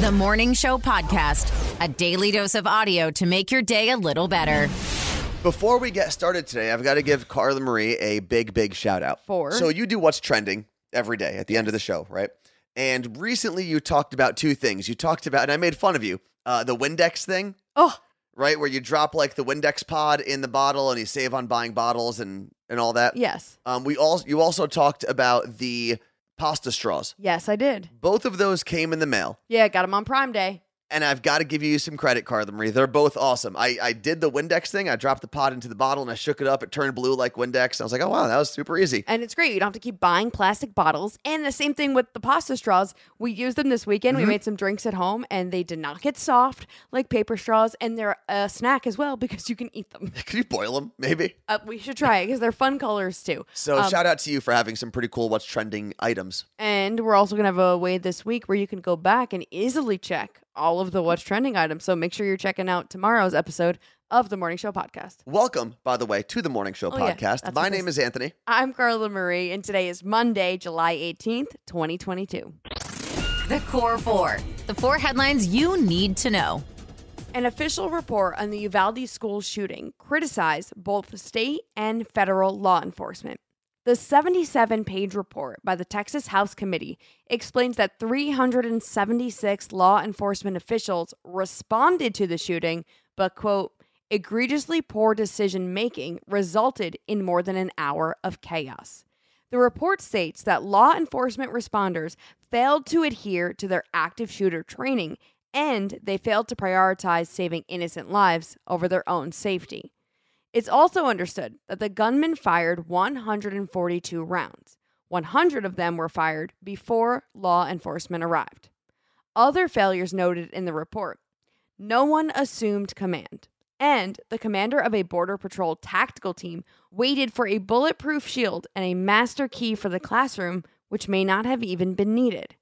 The Morning Show Podcast, a daily dose of audio to make your day a little better. Before we get started today, I've got to give Carla Marie a big, big shout out. For? So you do what's trending every day at the end of the show, right? And recently you talked about two things. You talked about, and I made fun of you, uh, the Windex thing, Oh, right? Where you drop like the Windex pod in the bottle and you save on buying bottles and, and all that. yes. Um, we all, you also talked about the pasta straws. Yes, I did. Both of those came in the mail. Yeah, got them on Prime Day. And I've got to give you some credit, Carla Marie. They're both awesome. I, I did the Windex thing. I dropped the pod into the bottle and I shook it up. It turned blue like Windex. I was like, oh, wow, that was super easy. And it's great. You don't have to keep buying plastic bottles. And the same thing with the pasta straws. We used them this weekend. Mm-hmm. We made some drinks at home and they did not get soft like paper straws. And they're a snack as well because you can eat them. Can you boil them, maybe? Uh, we should try it because they're fun colors too. So Um, shout out to you for having some pretty cool what's trending items. And we're also going to have a way this week where you can go back and easily check all of the what's trending items. So make sure you're checking out tomorrow's episode of the Morning Show podcast. Welcome, by the way, to the Morning Show Oh, podcast. That's My name is Anthony. I'm Carla Marie, and today is Monday, July 18th, 2022. The Core Four, the four headlines you need to know. An official report on the Uvalde school shooting criticized both state and federal law enforcement. The 77 page report by the Texas House Committee explains that 376 law enforcement officials responded to the shooting, but, quote, egregiously poor decision making resulted in more than an hour of chaos. The report states that law enforcement responders failed to adhere to their active shooter training and they failed to prioritize saving innocent lives over their own safety. It's also understood that the gunman fired 142 rounds. 100 of them were fired before law enforcement arrived. Other failures noted in the report no one assumed command, and the commander of a Border Patrol tactical team waited for a bulletproof shield and a master key for the classroom, which may not have even been needed.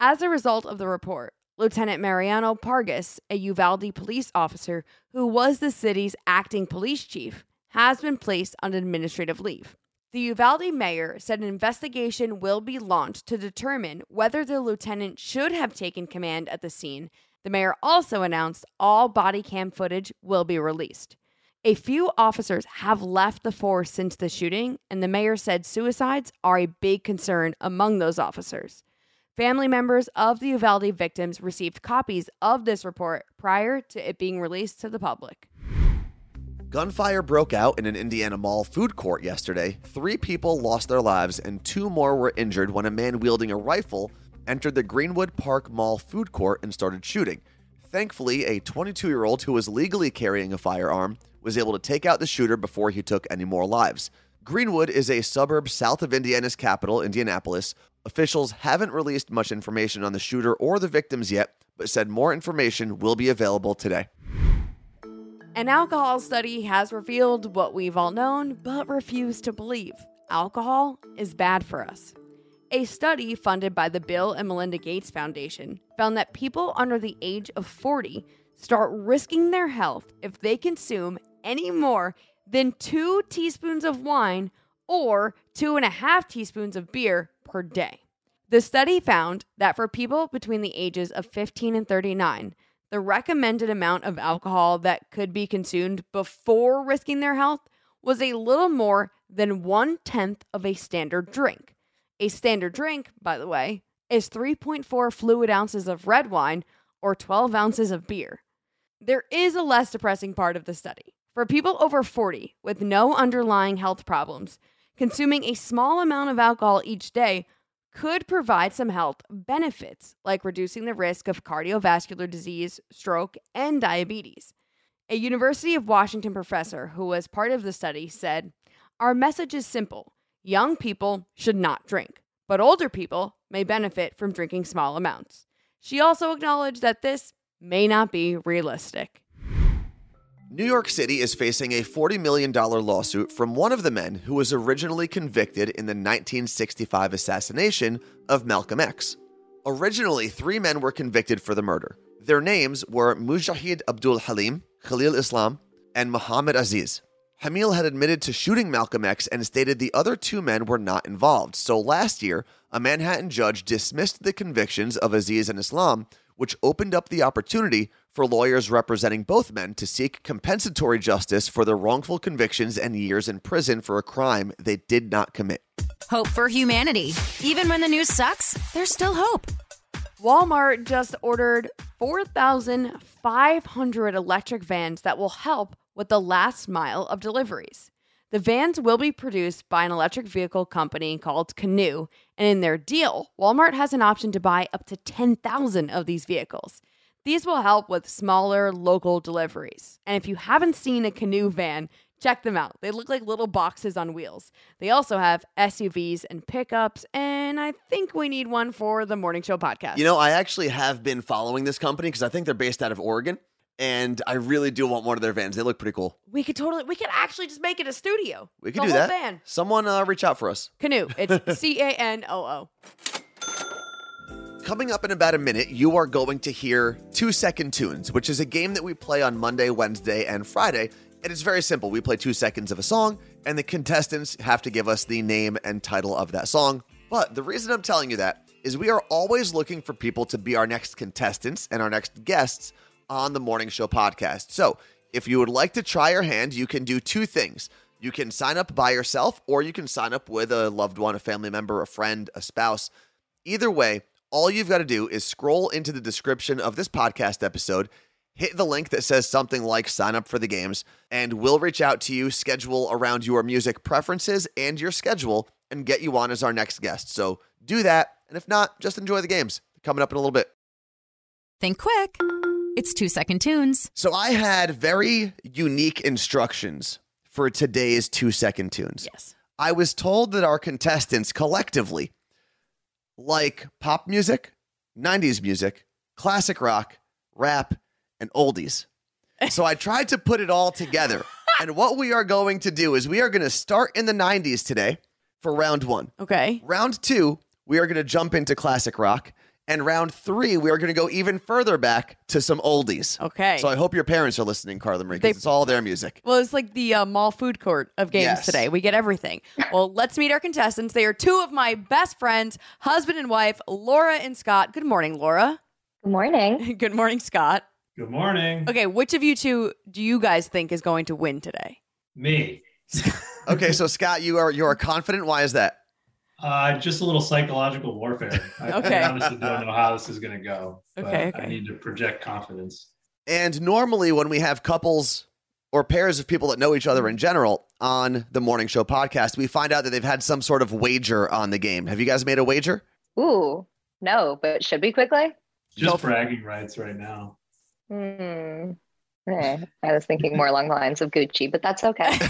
As a result of the report, Lieutenant Mariano Pargas, a Uvalde police officer who was the city's acting police chief, has been placed on administrative leave. The Uvalde mayor said an investigation will be launched to determine whether the lieutenant should have taken command at the scene. The mayor also announced all body cam footage will be released. A few officers have left the force since the shooting, and the mayor said suicides are a big concern among those officers. Family members of the Uvalde victims received copies of this report prior to it being released to the public. Gunfire broke out in an Indiana mall food court yesterday. Three people lost their lives and two more were injured when a man wielding a rifle entered the Greenwood Park Mall food court and started shooting. Thankfully, a 22 year old who was legally carrying a firearm was able to take out the shooter before he took any more lives. Greenwood is a suburb south of Indiana's capital, Indianapolis. Officials haven't released much information on the shooter or the victims yet, but said more information will be available today. An alcohol study has revealed what we've all known but refused to believe alcohol is bad for us. A study funded by the Bill and Melinda Gates Foundation found that people under the age of 40 start risking their health if they consume any more than two teaspoons of wine or two and a half teaspoons of beer per day. The study found that for people between the ages of 15 and 39, the recommended amount of alcohol that could be consumed before risking their health was a little more than one tenth of a standard drink. A standard drink, by the way, is 3.4 fluid ounces of red wine or 12 ounces of beer. There is a less depressing part of the study. For people over 40 with no underlying health problems, consuming a small amount of alcohol each day could provide some health benefits, like reducing the risk of cardiovascular disease, stroke, and diabetes. A University of Washington professor who was part of the study said, Our message is simple young people should not drink, but older people may benefit from drinking small amounts. She also acknowledged that this may not be realistic. New York City is facing a $40 million lawsuit from one of the men who was originally convicted in the 1965 assassination of Malcolm X. Originally, three men were convicted for the murder. Their names were Mujahid Abdul Halim, Khalil Islam, and Muhammad Aziz. Hamil had admitted to shooting Malcolm X and stated the other two men were not involved. So last year, a Manhattan judge dismissed the convictions of Aziz and Islam, which opened up the opportunity for lawyers representing both men to seek compensatory justice for their wrongful convictions and years in prison for a crime they did not commit. Hope for humanity. Even when the news sucks, there's still hope. Walmart just ordered 4,500 electric vans that will help with the last mile of deliveries. The vans will be produced by an electric vehicle company called Canoo, and in their deal, Walmart has an option to buy up to 10,000 of these vehicles. These will help with smaller local deliveries. And if you haven't seen a Canoo van, check them out. They look like little boxes on wheels. They also have SUVs and pickups, and I think we need one for the Morning Show podcast. You know, I actually have been following this company because I think they're based out of Oregon, and I really do want one of their vans. They look pretty cool. we could totally, we could actually just make it a studio. We could The do whole that. Van. Someone uh, reach out for us. Canoo. It's C A N O O. Coming up in about a minute, you are going to hear Two Second Tunes, which is a game that we play on Monday, Wednesday, and Friday. And it's very simple. We play two seconds of a song, and the contestants have to give us the name and title of that song. But the reason I'm telling you that is we are always looking for people to be our next contestants and our next guests on the Morning Show podcast. So if you would like to try your hand, you can do two things. You can sign up by yourself, or you can sign up with a loved one, a family member, a friend, a spouse. Either way, all you've got to do is scroll into the description of this podcast episode, hit the link that says something like sign up for the games, and we'll reach out to you, schedule around your music preferences and your schedule, and get you on as our next guest. So do that. And if not, just enjoy the games. Coming up in a little bit. Think quick. It's two second tunes. So I had very unique instructions for today's two second tunes. Yes. I was told that our contestants collectively like pop music, 90s music, classic rock, rap, and oldies. So I tried to put it all together. and what we are going to do is we are going to start in the 90s today for round one. Okay. Round two, we are going to jump into classic rock. And round three, we are going to go even further back to some oldies. Okay. So I hope your parents are listening, Carla Marie, because it's all their music. Well, it's like the uh, mall food court of games Yes. today. We get everything. Well, let's meet our contestants. They are two of my best friends, husband and wife, Laura and Scott. Good morning, Laura. Good morning. Good morning, Scott. Good morning. Okay, which of you two do you guys think is going to win today? Me. Okay, so Scott, you are you are confident. Why is that? Uh, just a little psychological warfare. I, Okay. I honestly don't know how this is going to go. but Okay, I need to project confidence. And normally, when we have couples or pairs of people that know each other in general on the morning show podcast, we find out that they've had some sort of wager on the game. Have you guys made a wager? Ooh, no, but should we quickly? Just Go- bragging rights right now. Hmm. Eh, I was thinking more along the lines of Gucci, but that's okay.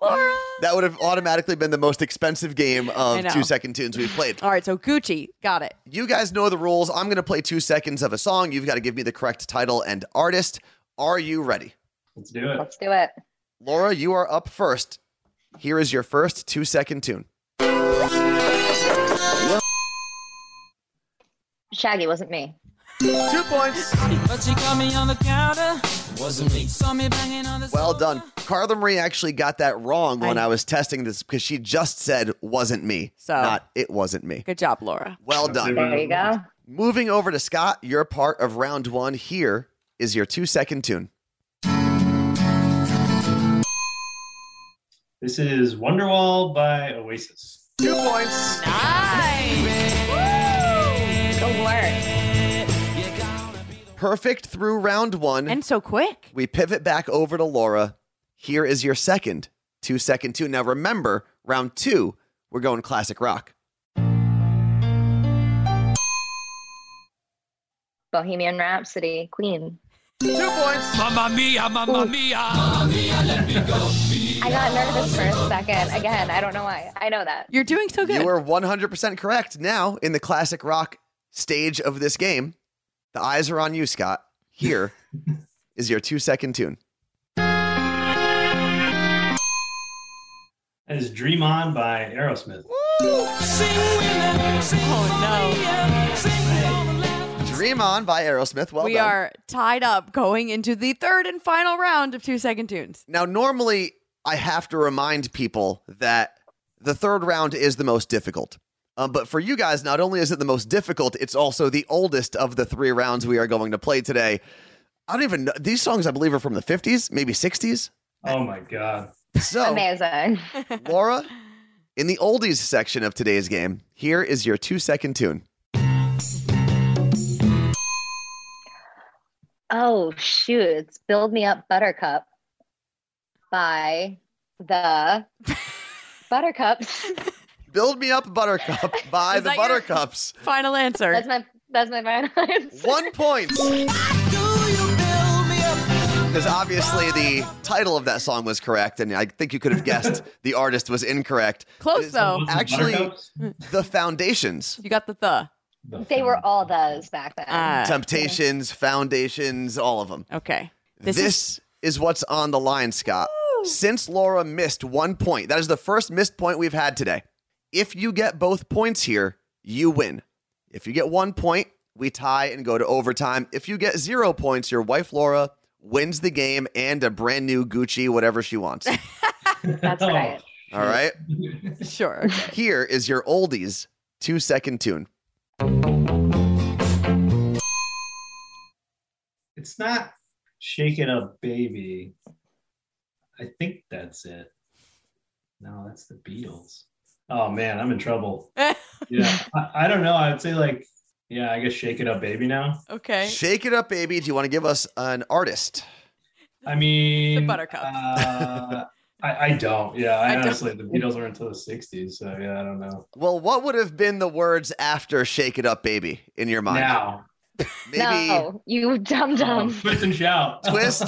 Laura. That would have automatically been the most expensive game of two second tunes we've played. All right, so Gucci, got it. You guys know the rules. I'm going to play two seconds of a song. You've got to give me the correct title and artist. Are you ready? Let's do it. Let's do it. Laura, you are up first. Here is your first two second tune. Shaggy wasn't me. Two points. But she caught me on the counter. Wasn't me. Saw me banging on the Well sofa. done. Carla Marie actually got that wrong when I- I, was testing this because she just said wasn't me, So- not it wasn't me. Good job, Laura. Well done. There you go. Moving over to Scott, you're part of round one. Here is your two second tune. This is Wonderwall by Oasis. Two points. Nice. Perfect through round one. And so quick. we pivot back over to Laura. Here is your second two second two. Now remember, round two, we're going classic rock. Bohemian Rhapsody, Queen. Two points. Mamma mia, mamma mia. Mamma mia, let me go. I got nervous for a second. Again, I don't know why. I know that. You're doing so good. You were 100% correct. Now, in the classic rock stage of this game, the eyes are on you, Scott. Here is your two second tune. That is Dream On by Aerosmith. Sing with me, sing Oh, no. me, yeah. Sing for the left. Dream On by Aerosmith. Well we done. are tied up going into the third and final round of two second tunes. Now, normally, I have to remind people that the third round is the most difficult. Um, but for you guys, not only is it the most difficult, it's also the oldest of the three rounds we are going to play today. I don't even know. These songs, I believe, are from the 50s, maybe 60s. Oh my god. So, Amazing. Laura, in the oldies section of today's game, here is your two second tune. Oh shoot! It's "Build Me Up, Buttercup" by the Buttercups. Build Me Up Buttercup by the Buttercups. Final answer. That's my that's my final answer. One point. Because obviously the title of that song was correct, and I think you could have guessed the artist was incorrect. Close though. Actually- Buttercups? The Foundations, You got the the. The They were all those back then. Ah, Temptations, Foundations, all of them. okay. This, This, is, what's on the line, Scott. Since Laura missed one point, that is the first missed point we've had today. If you get both points here, you win. If you get one point, we tie and go to overtime. If you get zero points, your wife Laura wins the game and a brand new Gucci, whatever she wants. That's Oh, right. All right. sure. Okay. Here is your oldies two second tune. It's not Shake It Up Baby. I think that's it. No, that's the Beatles. Oh man, I'm in trouble. Yeah. I, I don't know. I would say like, yeah, I guess Shake It Up Baby now. okay. Shake it up, baby. Do you want to give us an artist? I mean Buttercups. Uh, I, I don't. Yeah, I, I don't. honestly the Beatles were until the '60s, so yeah, I don't know. Well, what would have been the words after Shake It Up, baby in your mind? Now, Maybe No, you dumb um, dumb. twist and shout. twist,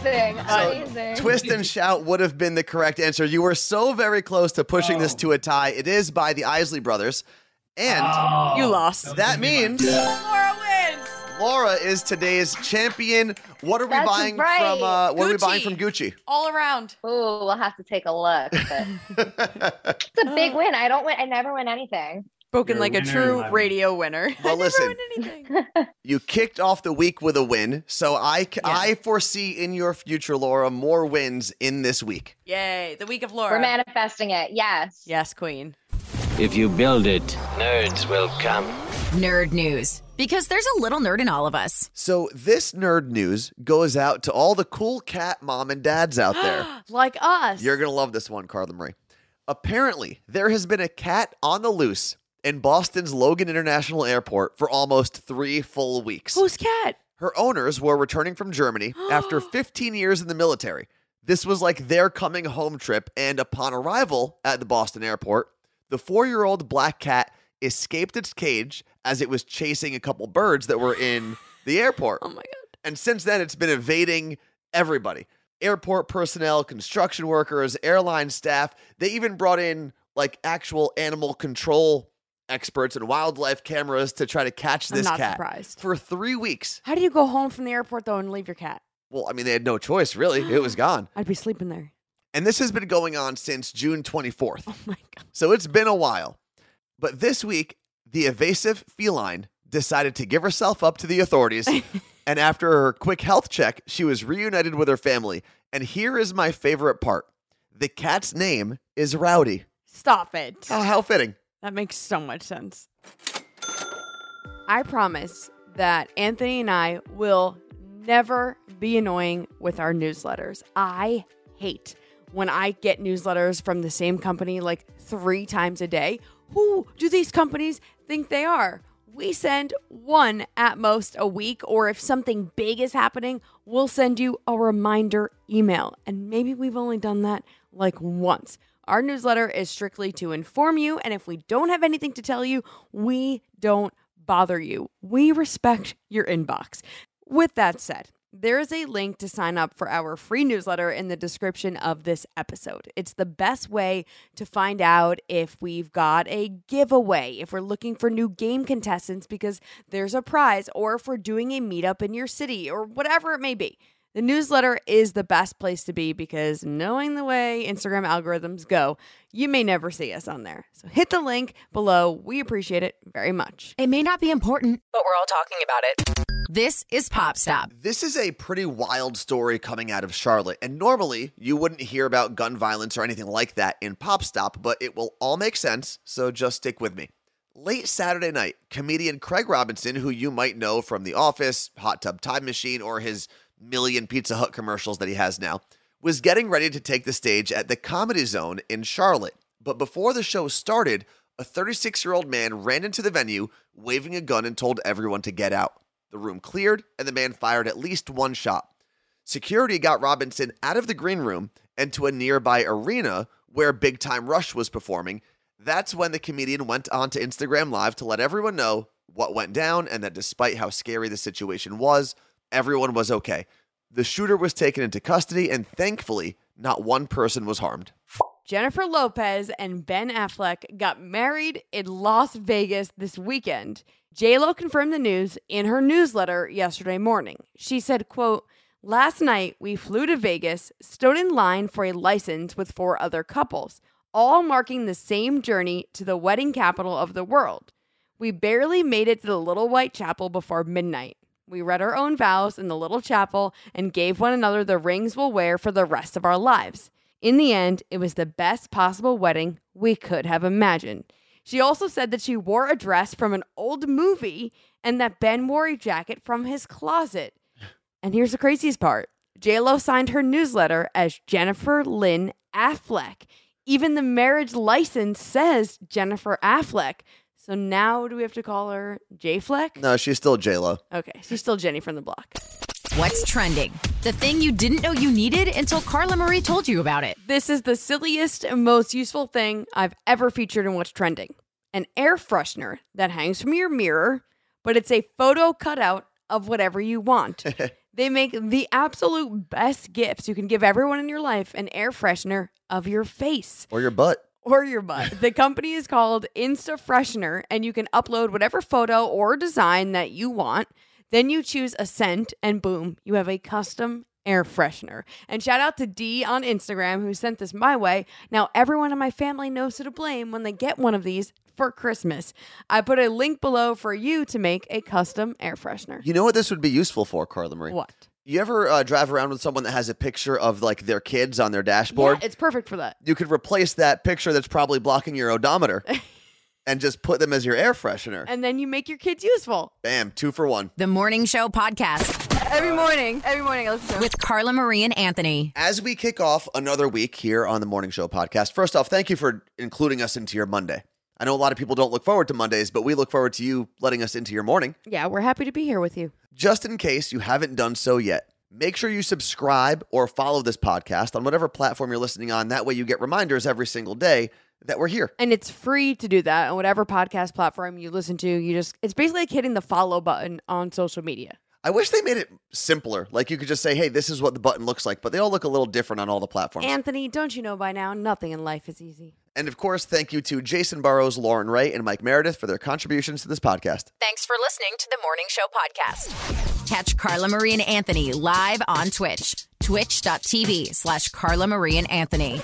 Amazing. So, Amazing. Twist and shout would have been the correct answer. You were so very close to pushing this Oh. to a tie. It is by the Isley Brothers. And Oh, You lost. was that gonna be my means. Laura wins. Laura is today's champion. What are we That's buying right. from uh, what are we buying from Gucci? All around. Ooh, we'll have to take a look. But it's a big win. I don't win. I never win anything. Spoken You're like a winner, true my- radio winner. Well, I never listen. win anything. you kicked off the week with a win, so I c- Yeah. I foresee in your future, Laura, more wins in this week. Yay! The week of Laura. We're manifesting it. Yes. yes, Queen. If you build it, nerds will come. Nerd news. Because there's a little nerd in all of us. So this nerd news goes out to all the cool cat mom and dads out there. Like us. You're going to love this one, Carla Marie. Apparently, there has been a cat on the loose in Boston's Logan International Airport for almost three full weeks. Who's cat? Her owners were returning from Germany after 15 years in the military. This was like their coming home trip, and upon arrival at the Boston airport, the four year old black cat escaped its cage as it was chasing a couple birds that were in the airport. Oh my god. And since then, it's been evading everybody airport personnel, construction workers, airline staff. They even brought in like actual animal control experts and wildlife cameras to try to catch I'm this not cat surprised. for three weeks. How do you go home from the airport though and leave your cat? Well, I mean, they had no choice, really. It was gone. I'd be sleeping there. And this has been going on since June 24th. Oh my god. So it's been a while. But this week, the evasive feline decided to give herself up to the authorities. and after her quick health check, she was reunited with her family. And here is my favorite part the cat's name is Rowdy. Stop it. Oh, how fitting. That makes so much sense. I promise that Anthony and I will never be annoying with our newsletters. I hate when I get newsletters from the same company like three times a day. Who do these companies think they are? We send one at most a week, or if something big is happening, we'll send you a reminder email. And maybe we've only done that like once. Our newsletter is strictly to inform you, and if we don't have anything to tell you, we don't bother you. We respect your inbox. With that said, there is a link to sign up for our free newsletter in the description of this episode. It's the best way to find out if we've got a giveaway, if we're looking for new game contestants because there's a prize, or if we're doing a meetup in your city, or whatever it may be. The newsletter is the best place to be because knowing the way Instagram algorithms go, you may never see us on there. So hit the link below. We appreciate it very much. It may not be important, but we're all talking about it. This is Pop Stop. This is a pretty wild story coming out of Charlotte, and normally you wouldn't hear about gun violence or anything like that in Pop Stop, but it will all make sense, so just stick with me. Late Saturday night, comedian Craig Robinson, who you might know from The Office, Hot Tub Time Machine, or his million Pizza Hut commercials that he has now, was getting ready to take the stage at the Comedy Zone in Charlotte. But before the show started, a 36 year old man ran into the venue, waving a gun, and told everyone to get out. The room cleared, and the man fired at least one shot. Security got Robinson out of the green room and to a nearby arena where Big Time Rush was performing. That's when the comedian went on to Instagram Live to let everyone know what went down and that despite how scary the situation was, everyone was okay. The shooter was taken into custody, and thankfully, not one person was harmed. Jennifer Lopez and Ben Affleck got married in Las Vegas this weekend. JLo confirmed the news in her newsletter yesterday morning. She said, quote, Last night we flew to Vegas, stood in line for a license with four other couples, all marking the same journey to the wedding capital of the world. We barely made it to the little white chapel before midnight. We read our own vows in the little chapel and gave one another the rings we'll wear for the rest of our lives. In the end, it was the best possible wedding we could have imagined. She also said that she wore a dress from an old movie and that Ben wore a jacket from his closet. And here's the craziest part JLo signed her newsletter as Jennifer Lynn Affleck. Even the marriage license says Jennifer Affleck. So now do we have to call her J Fleck? No, she's still J-Lo. Okay, she's still Jenny from the block. What's trending? The thing you didn't know you needed until Carla Marie told you about it. This is the silliest and most useful thing I've ever featured in What's Trending an air freshener that hangs from your mirror, but it's a photo cutout of whatever you want. they make the absolute best gifts. You can give everyone in your life an air freshener of your face Or your butt. Or your butt. the company is called Insta Freshener, and you can upload whatever photo or design that you want. Then you choose a scent, and boom, you have a custom air freshener. And shout out to D on Instagram who sent this my way. Now everyone in my family knows who to blame when they get one of these for Christmas. I put a link below for you to make a custom air freshener. You know what this would be useful for, Carla Marie? What? You ever uh, drive around with someone that has a picture of like their kids on their dashboard? Yeah, dashboard? it's perfect for that. you could replace that picture that's probably blocking your odometer and just put them as your air freshener. And then you make your kids useful. Bam, two for one. The Morning Show Podcast Every morning, every morning I listen to it. with Carla Marie and Anthony. As we kick off another week here on the Morning Show podcast, first off, thank you for including us into your Monday. I know a lot of people don't look forward to Mondays, but we look forward to you letting us into your morning. Yeah, we're happy to be here with you. Just in case you haven't done so yet, make sure you subscribe or follow this podcast on whatever platform you're listening on. That way you get reminders every single day that we're here. And it's free to do that on whatever podcast platform you listen to. You just it's basically like hitting the follow button on social media. I wish they made it simpler. Like you could just say, hey, this is what the button looks like, but they all look a little different on all the platforms. Anthony, don't you know by now nothing in life is easy. And of course, thank you to Jason Burrows, Lauren Ray, and Mike Meredith for their contributions to this podcast. Thanks for listening to the Morning Show Podcast. Catch Carla Marie and Anthony live on Twitch. Twitch.tv slash Carla Marie and Anthony.